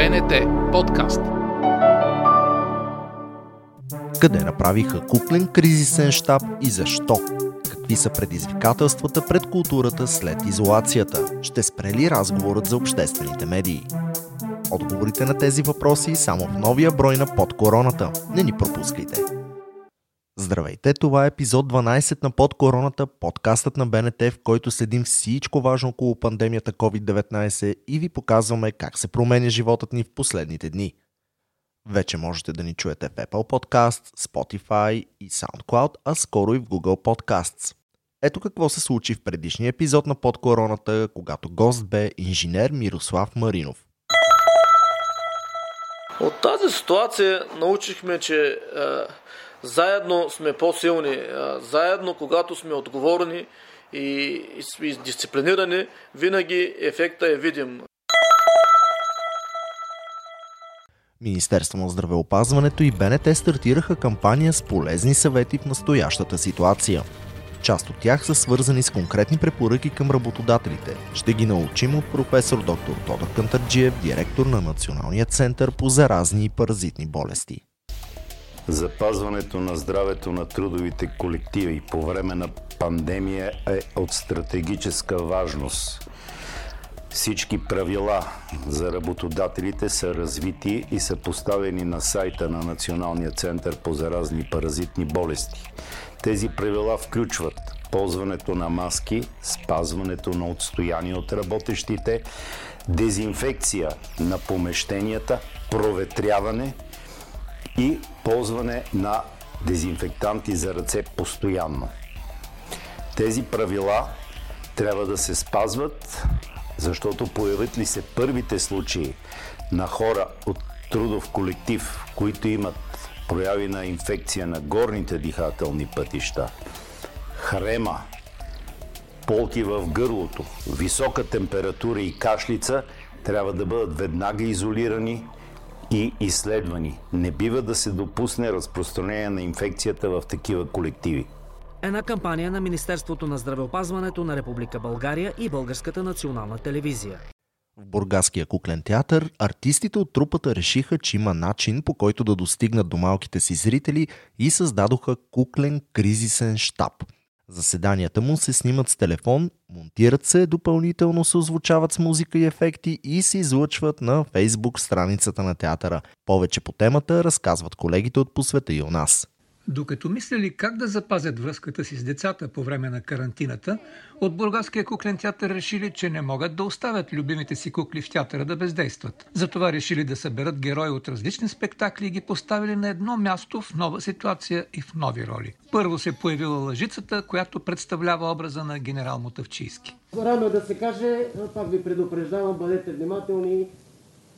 БНТ подкаст. Къде направиха куклен кризисен штаб и защо? Какви са предизвикателствата пред културата след изолацията? Ще спре ли разговорът за обществените медии? Отговорите на тези въпроси само в новия брой на Под короната. Не ни пропускайте! Здравейте, това е епизод 12 на Под короната, подкастът на БНТ, в който следим всичко важно около пандемията COVID-19 и ви показваме как се променя животът ни в последните дни. Вече можете да ни чуете в Apple Podcast, Spotify и SoundCloud, а скоро и в Google Podcasts. Ето какво се случи в предишния епизод на Под короната, когато гост бе инженер Мирослав Маринов. От тази ситуация научихме, че е, заедно сме по-силни. Заедно, когато сме отговорни и, и дисциплинирани, винаги ефекта е видим. Министерство на здравеопазването и БНТ стартираха кампания с полезни съвети в настоящата ситуация. Част от тях са свързани с конкретни препоръки към работодателите. Ще ги научим от професор доктор Тодор Кантарджиев, директор на Националния център по заразни и паразитни болести. Запазването на здравето на трудовите колективи по време на пандемия е от стратегическа важност. Всички правила за работодателите са развити и са поставени на сайта на Националния център по заразни паразитни болести. Тези правила включват ползването на маски, спазването на отстояние от работещите, дезинфекция на помещенията, проветряване и ползване на дезинфектанти за ръце постоянно. Тези правила трябва да се спазват, защото появят ли се първите случаи на хора от трудов колектив, които имат прояви на инфекция на горните дихателни пътища, хрема, полки в гърлото, висока температура и кашлица трябва да бъдат веднага изолирани и изследвани. Не бива да се допусне разпространение на инфекцията в такива колективи. Една кампания на Министерството на здравеопазването на Република България и Българската национална телевизия. В Бургаския куклен театър артистите от трупата решиха, че има начин по който да достигнат до малките си зрители и създадоха куклен кризисен штаб. Заседанията му се снимат с телефон, монтират се, допълнително се озвучават с музика и ефекти и се излъчват на фейсбук страницата на театъра. Повече по темата разказват колегите от посвета и у нас. Докато мислили как да запазят връзката си с децата по време на карантината, от Бургаския куклен театър решили, че не могат да оставят любимите си кукли в театъра да бездействат. Затова решили да съберат герои от различни спектакли и ги поставили на едно място в нова ситуация и в нови роли. Първо се появила лъжицата, която представлява образа на генерал Мотавчийски. Рано е да се каже, пак ви предупреждавам, бъдете внимателни.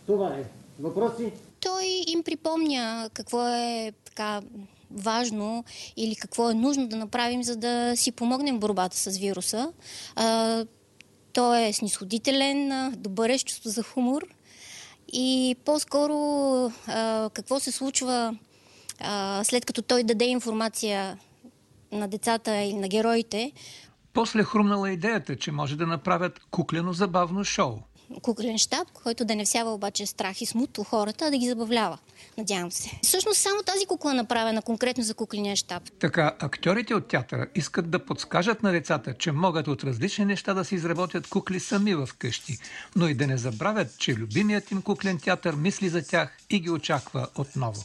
Това е. Въпроси? Той им припомня какво е така важно или какво е нужно да направим, за да си помогнем борбата с вируса. А, той е снисходителен, добър е чувство за хумор и по-скоро а, какво се случва а, след като той даде информация на децата или на героите. После хрумнала идеята, че може да направят куклено забавно шоу – куклен щаб, който да не всява обаче страх и смут у хората, а да ги забавлява. Надявам се. Всъщност само тази кукла е направена конкретно за кукления щаб. Така, актьорите от театъра искат да подскажат на децата, че могат от различни неща да се изработят кукли сами в къщи, но и да не забравят, че любимият им куклен театър мисли за тях и ги очаква отново.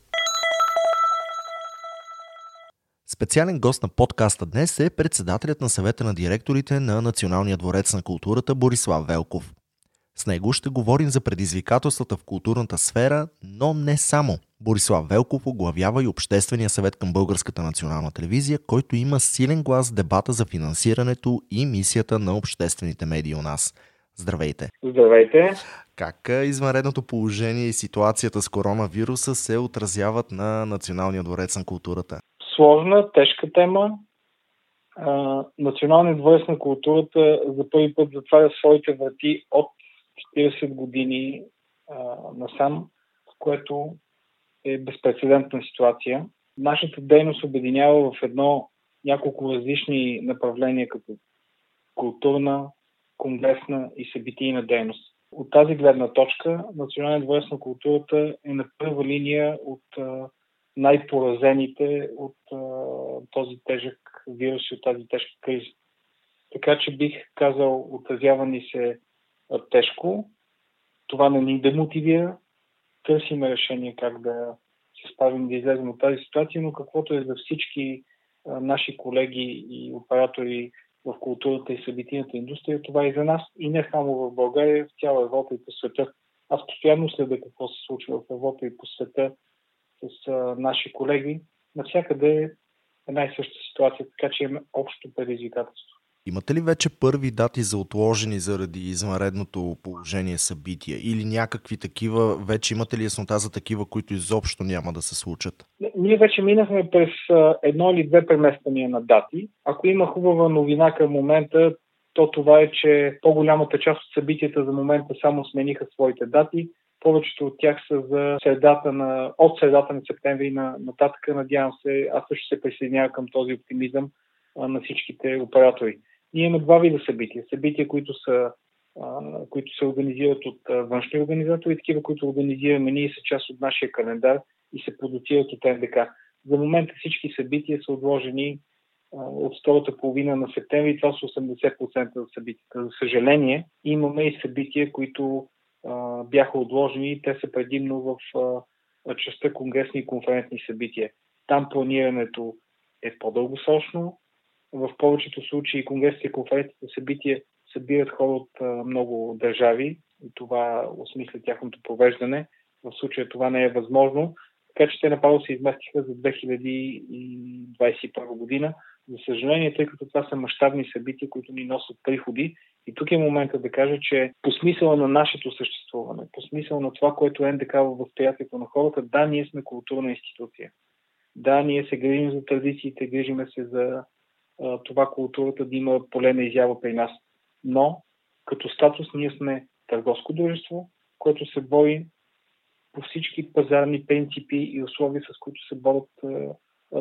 Специален гост на подкаста днес е председателят на съвета на директорите на Националния дворец на културата Борислав Велков. С него ще говорим за предизвикателствата в културната сфера, но не само. Борислав Велков оглавява и Обществения съвет към Българската национална телевизия, който има силен глас в дебата за финансирането и мисията на обществените медии у нас. Здравейте! Здравейте! Как извънредното положение и ситуацията с коронавируса се отразяват на Националния дворец на културата? Сложна, тежка тема. Националният дворец на културата за първи път затваря своите врати от 40 години насам, което е безпредседентна ситуация. Нашата дейност обединява в едно няколко различни направления, като културна, конгресна и събитийна дейност. От тази гледна точка Националният дворец на културата е на първа линия от най-поразените от този тежък вирус и от тази тежка криза. Така че бих казал, отразява ни се тежко. Това не ни демотивира. Търсиме решение как да се справим да излезем от тази ситуация, но каквото е за всички наши колеги и оператори в културата и събитийната индустрия, това е и за нас, и не само в България, в цяла Европа и по света. Аз постоянно следя какво се случва в Европа и по света с а, наши колеги. Навсякъде е една и съща ситуация, така че имаме общо предизвикателство. Имате ли вече първи дати за отложени заради извънредното положение събития? Или някакви такива, вече имате ли яснота за такива, които изобщо няма да се случат? Ние вече минахме през едно или две премествания на дати. Ако има хубава новина към момента, то това е, че по-голямата част от събитията за момента само смениха своите дати. Повечето от тях са за средата на, от средата на септември на нататък. Надявам се, аз също се присъединявам към този оптимизъм а, на всичките оператори. Ние имаме два вида събития. Събития, които са които се организират от външни организатори, такива, които организираме ние са част от нашия календар и се продуцират от НДК. За момента всички събития са отложени от втората половина на септември. Това са 80% от събитията. За съжаление, имаме и събития, които а, бяха отложени. Те са предимно в а, частта конгресни и конферентни събития. Там планирането е по-дългосрочно, в повечето случаи конгресите и конференциите събития събират хора от много държави и това осмисля тяхното провеждане. В случая това не е възможно, така че те направо се изместиха за 2021 година. За съжаление, тъй като това са мащабни събития, които ни носят приходи. И тук е момента да кажа, че по смисъла на нашето съществуване, по смисъла на това, което е НДК във възприятието на хората, да, ние сме културна институция. Да, ние се грижим за традициите, грижиме се за това културата да има поле на изява при нас. Но като статус ние сме търговско дружество, което се бори по всички пазарни принципи и условия, с които се борят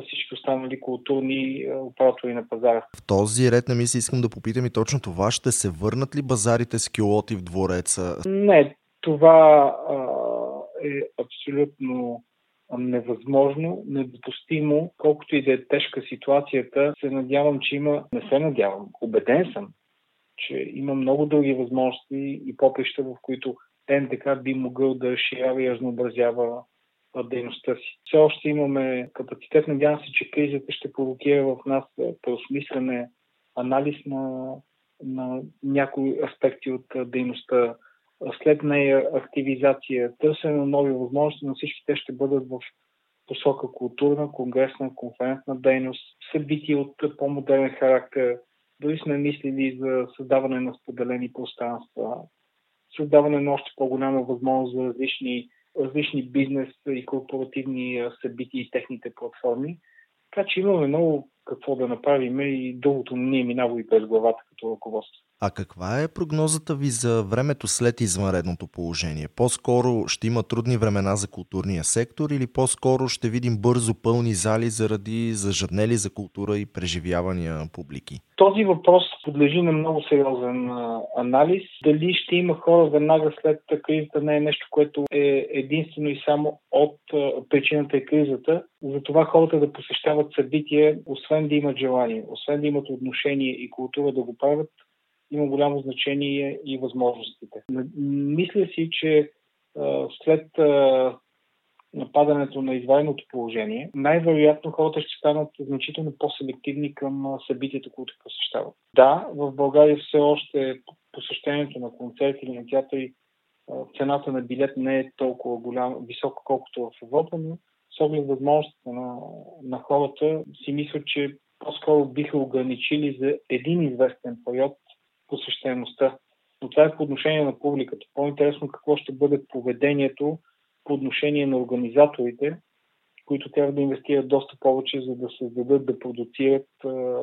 всички останали културни оператори на пазара. В този ред на мисли искам да попитам и точно това. Ще се върнат ли базарите с килоти в двореца? Не, това а, е абсолютно невъзможно, недопустимо, колкото и да е тежка ситуацията, се надявам, че има, не се надявам, убеден съм, че има много други възможности и поприща, в които НДК би могъл да разширява и разнообразява дейността си. Все още имаме капацитет. Надявам се, че кризата ще провокира в нас преосмислене, анализ на, на някои аспекти от дейността след нея активизация, търсене на нови възможности, но всички те ще бъдат в посока културна, конгресна, конферентна дейност, събития от по-модерен характер. Дори сме мислили за създаване на споделени пространства, създаване на още по-голяма възможност за различни, различни бизнес и корпоративни събития и техните платформи. Така че имаме много какво да направим и другото не е минало и през главата като ръководство. А каква е прогнозата ви за времето след извънредното положение? По-скоро ще има трудни времена за културния сектор или по-скоро ще видим бързо пълни зали заради зажаднели за култура и преживявания публики? Този въпрос подлежи на много сериозен анализ. Дали ще има хора веднага след кризата не е нещо, което е единствено и само от причината е кризата. Затова хората да посещават събития, освен да имат желание, освен да имат отношение и култура да го правят, има голямо значение и възможностите. Мисля си, че след нападането на извайното положение, най-вероятно хората ще станат значително по-селективни към събитията, които посещават. Да, в България все още посещението на концерти или на театри, цената на билет не е толкова голям, висока, колкото в Европа, но с оглед възможността на, на хората си мисля, че по-скоро биха ограничили за един известен период посещаемостта. Но това е по отношение на публиката. По-интересно какво ще бъде поведението по отношение на организаторите, които трябва да инвестират доста повече, за да създадат, да продуцират а,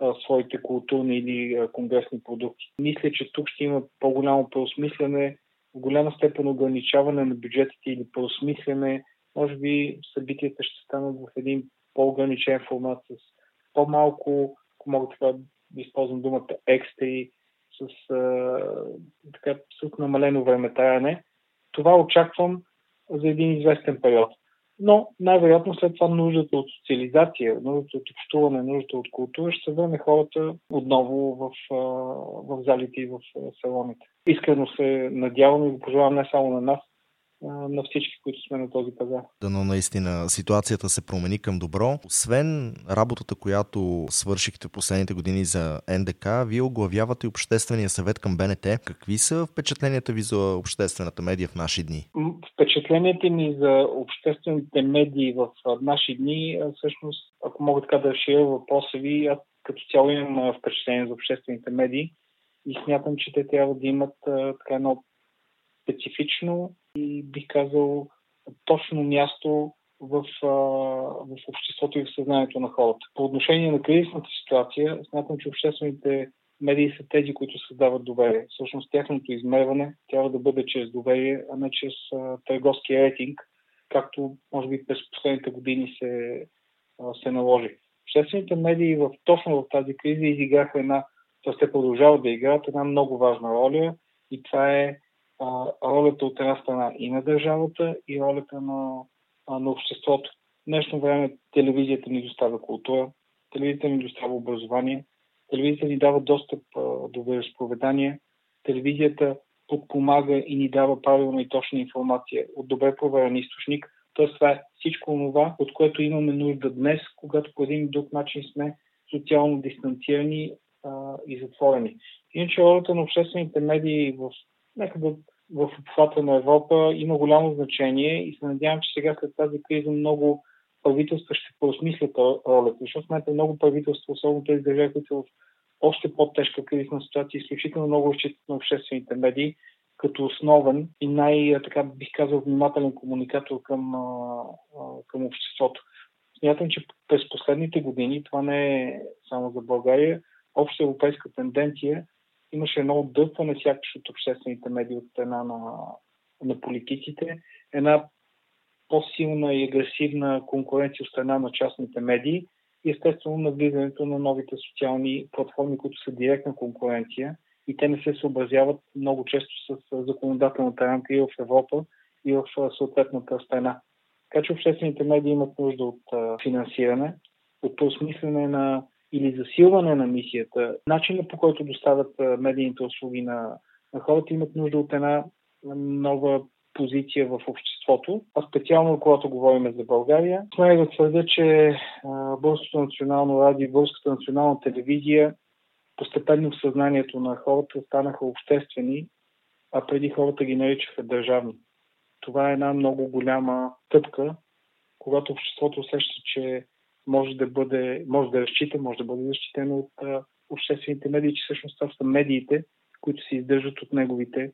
а, своите културни или а, конгресни продукти. Мисля, че тук ще има по-голямо преосмислене, в голяма степен ограничаване на бюджетите или преосмислене. Може би събитията ще станат в един по-ограничен формат с по-малко, ако мога така да използвам думата екстри, с, а, така, с намалено време таяне. Това очаквам за един известен период. Но най-вероятно след това нуждата от социализация, нуждата от общуване, нуждата от култура ще се върне хората отново в, в залите и в салоните. Искрено се надявам и го пожелавам не само на нас, на всички, които сме на този пазар. Дано наистина ситуацията се промени към добро. Освен работата, която свършихте последните години за НДК, вие оглавявате Обществения съвет към БНТ. Какви са впечатленията ви за обществената медия в наши дни? Впечатленията ни за обществените медии в наши дни, всъщност, ако мога така да разширя въпроса ви, аз като цяло имам впечатление за обществените медии и смятам, че те трябва да имат така едно специфично и бих казал точно място в, в обществото и в съзнанието на хората. По отношение на кризисната ситуация, смятам, че обществените медии са тези, които създават доверие. Всъщност тяхното измерване трябва да бъде чрез доверие, а не чрез а, търговски рейтинг, както може би през последните години се, се наложи. Обществените медии в, точно в тази криза изиграха една, т.е. те продължават да играят една много важна роля и това е ролята от една страна и на държавата, и ролята на, на обществото. В днешно време телевизията ни доставя култура, телевизията ни доставя образование, телевизията ни дава достъп до вероисповедание, телевизията подпомага и ни дава правилна и точна информация от добре проверен източник. Тоест това е всичко това, от което имаме нужда днес, когато по един друг начин сме социално дистанцирани а, и затворени. Иначе ролята на обществените медии в някъде в обхвата на Европа има голямо значение и се надявам, че сега след тази криза много правителства ще поосмислят ролята, защото знаете, много правителства, особено тези държави, които са в още по-тежка кризисна ситуация, изключително много разчитат на обществените медии, като основен и най-така бих казал внимателен комуникатор към, към обществото. Смятам, че през последните години, това не е само за България, обща европейска тенденция имаше едно отдъпване сякаш от обществените медии от страна на, на политиците, една по-силна и агресивна конкуренция от страна на частните медии и естествено навлизането на новите социални платформи, които са директна конкуренция и те не се съобразяват много често с законодателната рамка и в Европа, и в съответната страна. Така че обществените медии имат нужда от финансиране, от осмислене на или засилване на мисията, начинът по който доставят медийните услуги на, на хората имат нужда от една нова позиция в обществото, а специално когато говорим за България. Смея да твърда, че Българското национално радио и Българската национална телевизия постепенно в съзнанието на хората станаха обществени, а преди хората ги наричаха държавни. Това е една много голяма тъпка, когато обществото усеща, че може да бъде, може да разчита, може да бъде защитено от а, обществените медии, че всъщност това са медиите, които се издържат от неговите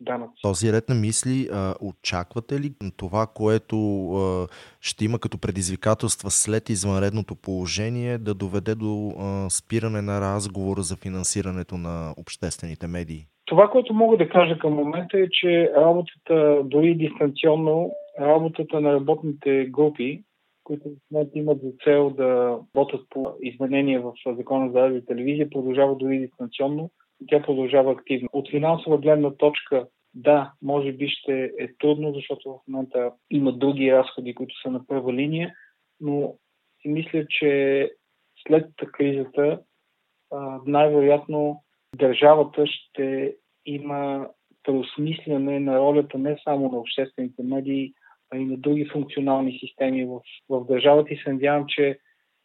данъци. Този ред на мисли, а, очаквате ли това, което а, ще има като предизвикателства след извънредното положение, да доведе до а, спиране на разговора за финансирането на обществените медии? Това, което мога да кажа към момента е, че работата, дори дистанционно, работата на работните групи които в момента имат за цел да работят по изменения в закона за радио и телевизия, продължава дори дистанционно и тя продължава активно. От финансова гледна точка да, може би ще е трудно, защото в момента има други разходи, които са на първа линия, но си мисля, че след кризата най-вероятно държавата ще има преосмисляне на ролята не само на обществените медии, и на други функционални системи в, в държавата и се надявам, че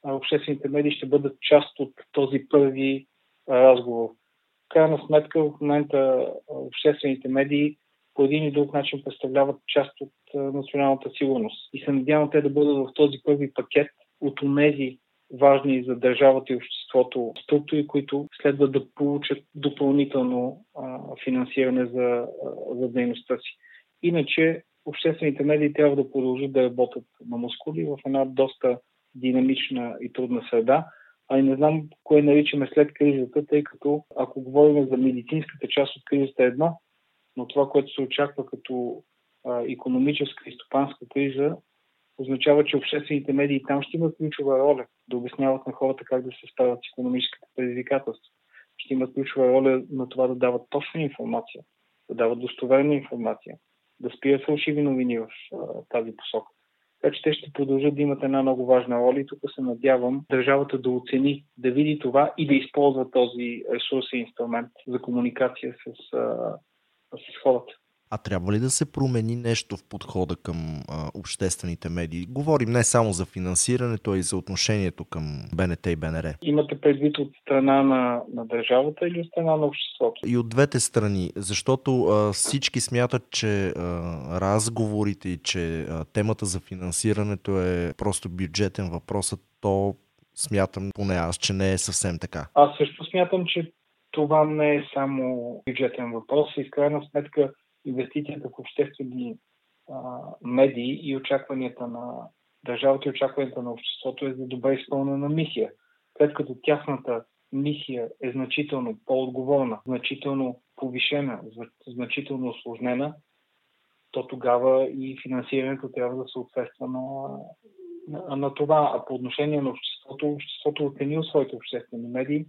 обществените медии ще бъдат част от този първи разговор. В крайна сметка в момента обществените медии по един или друг начин представляват част от националната сигурност. И се надявам те да бъдат в този първи пакет от тези важни за държавата и обществото структури, които следва да получат допълнително а, финансиране за, за дейността си. Иначе обществените медии трябва да продължат да работят на мускули в една доста динамична и трудна среда. А и не знам кое наричаме след кризата, тъй като ако говорим за медицинската част от кризата е едно, но това, което се очаква като а, економическа и стопанска криза, означава, че обществените медии там ще имат ключова роля да обясняват на хората как да се справят с економическите предизвикателства. Ще имат ключова роля на това да дават точна информация, да дават достоверна информация, да спият фалшиви новини в а, тази посока. Така че те ще продължат да имат една много важна роля и тук се надявам държавата да оцени, да види това и да използва този ресурсен инструмент за комуникация с, а, с хората. А трябва ли да се промени нещо в подхода към а, обществените медии? Говорим не само за финансирането, а и за отношението към БНТ и БНР. Имате предвид от страна на, на държавата или от страна на обществото? И от двете страни, защото а, всички смятат, че а, разговорите и че а, темата за финансирането е просто бюджетен въпрос, а то смятам, поне аз, че не е съвсем така. Аз също смятам, че това не е само бюджетен въпрос и в крайна сметка инвестицията в обществени а, медии и очакванията на държавата и очакванията на обществото е за добре изпълнена мисия. След като тяхната мисия е значително по-отговорна, значително повишена, значително осложнена, то тогава и финансирането трябва да съответства на, на, на това. А по отношение на обществото, обществото е оценило своите обществени медии.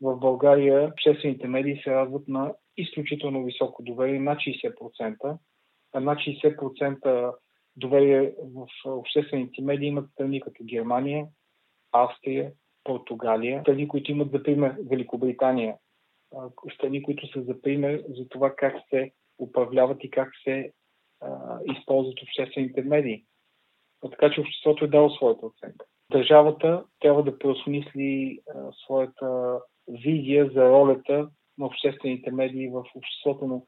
В България обществените медии се радват на изключително високо доверие, над 60%. А над 60% доверие в обществените медии имат страни като Германия, Австрия, Португалия, страни, които имат за пример Великобритания, страни, които са за пример за това как се управляват и как се а, използват обществените медии. Така че обществото е дало своята оценка. Държавата трябва да преосмисли а, своята визия за ролята на обществените медии в обществото, но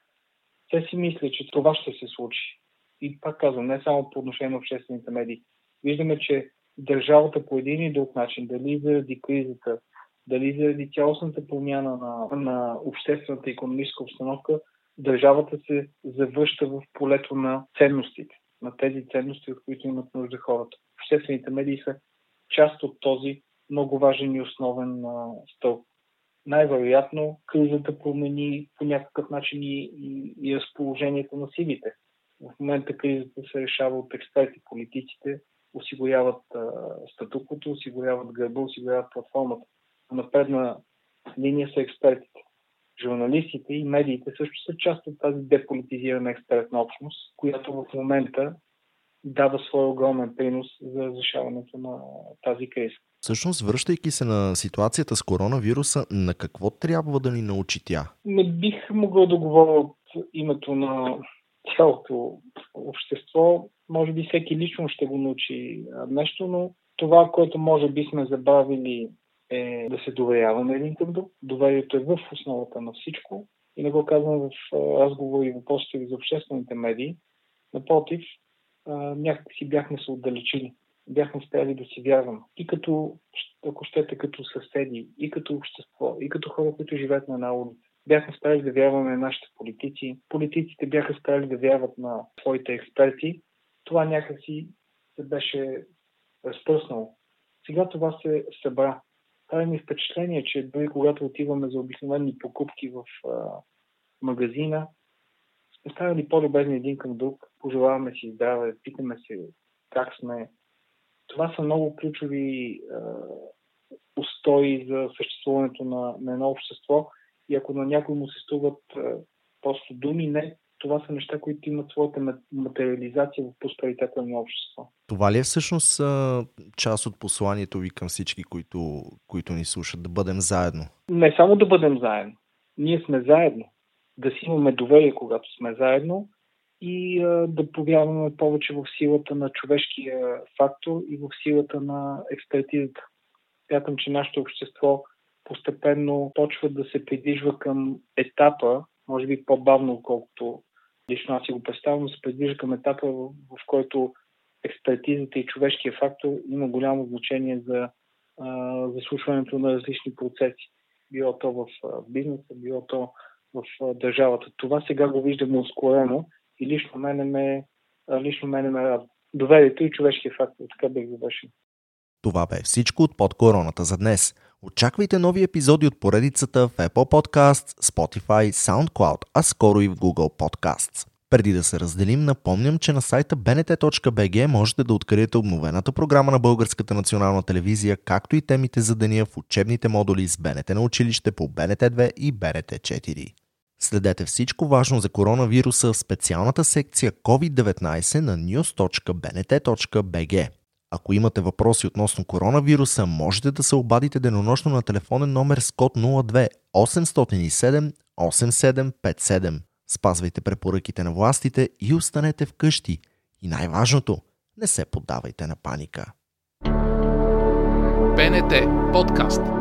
те си мисля, че това ще се случи. И пак казвам, не само по отношение на обществените медии. Виждаме, че държавата по един или друг начин, дали заради кризата, дали заради цялостната промяна на, на обществената и економическа обстановка, държавата се завръща в полето на ценностите, на тези ценности, от които имат нужда хората. Обществените медии са част от този много важен и основен а, стълб най-вероятно кризата промени по някакъв начин и, и, разположението на силите. В момента кризата се решава от експерти, политиците, осигуряват а, статуквото, осигуряват гърба, осигуряват платформата. На предна линия са експертите. Журналистите и медиите също са част от тази деполитизирана експертна общност, която в момента дава своя огромен принос за разрешаването на тази криза. Всъщност, връщайки се на ситуацията с коронавируса, на какво трябва да ни научи тя? Не бих могъл да говоря от името на цялото общество. Може би всеки лично ще го научи нещо, но това, което може би сме забравили е да се доверяваме един към друг. Доверието е в основата на всичко. И не го казвам в разговори и въпросите за обществените медии. Напротив, някакси бяхме се отдалечили бяхме спряли да си вярвам. И като, ако щете, като съседи, и като общество, и като хора, които живеят на една улица. Бяхме спряли да вярваме на нашите политици. Политиците бяха спряли да вярват на своите експерти. Това някакси се беше разпръснало. Сега това се събра. Това ми впечатление, че дори когато отиваме за обикновени покупки в а, магазина, сме ставали по-любезни един към друг, пожелаваме си здраве, питаме се как сме, това са много ключови е, устои за съществуването на, на едно общество и ако на някой му се струват е, просто думи, не, това са неща, които имат своята материализация в просперитета на общество. Това ли е всъщност част от посланието ви към всички, които, които ни слушат, да бъдем заедно? Не само да бъдем заедно. Ние сме заедно. Да си имаме доверие, когато сме заедно и а, да повярваме повече в силата на човешкия фактор и в силата на експертизата. Смятам, че нашето общество постепенно почва да се придвижва към етапа, може би по-бавно, отколкото лично аз си го представям, да се придвижва към етапа, в, в който експертизата и човешкия фактор има голямо значение за заслушването на различни процеси. Било то в бизнеса, било то в държавата. Това сега го виждаме ускорено и лично мене ме, лично мене ме радва. Доверието и човешкия фактор. Така бих завършил. Това бе всичко от под короната за днес. Очаквайте нови епизоди от поредицата в Apple Podcasts, Spotify, SoundCloud, а скоро и в Google Podcasts. Преди да се разделим, напомням, че на сайта bnt.bg можете да откриете обновената програма на Българската национална телевизия, както и темите за деня в учебните модули с БНТ на училище по БНТ 2 и БНТ 4. Следете всичко важно за коронавируса в специалната секция COVID-19 на news.bnt.bg. Ако имате въпроси относно коронавируса, можете да се обадите денонощно на телефонен номер с код 02 807 8757. Спазвайте препоръките на властите и останете вкъщи. И най-важното, не се поддавайте на паника. БНТ подкаст.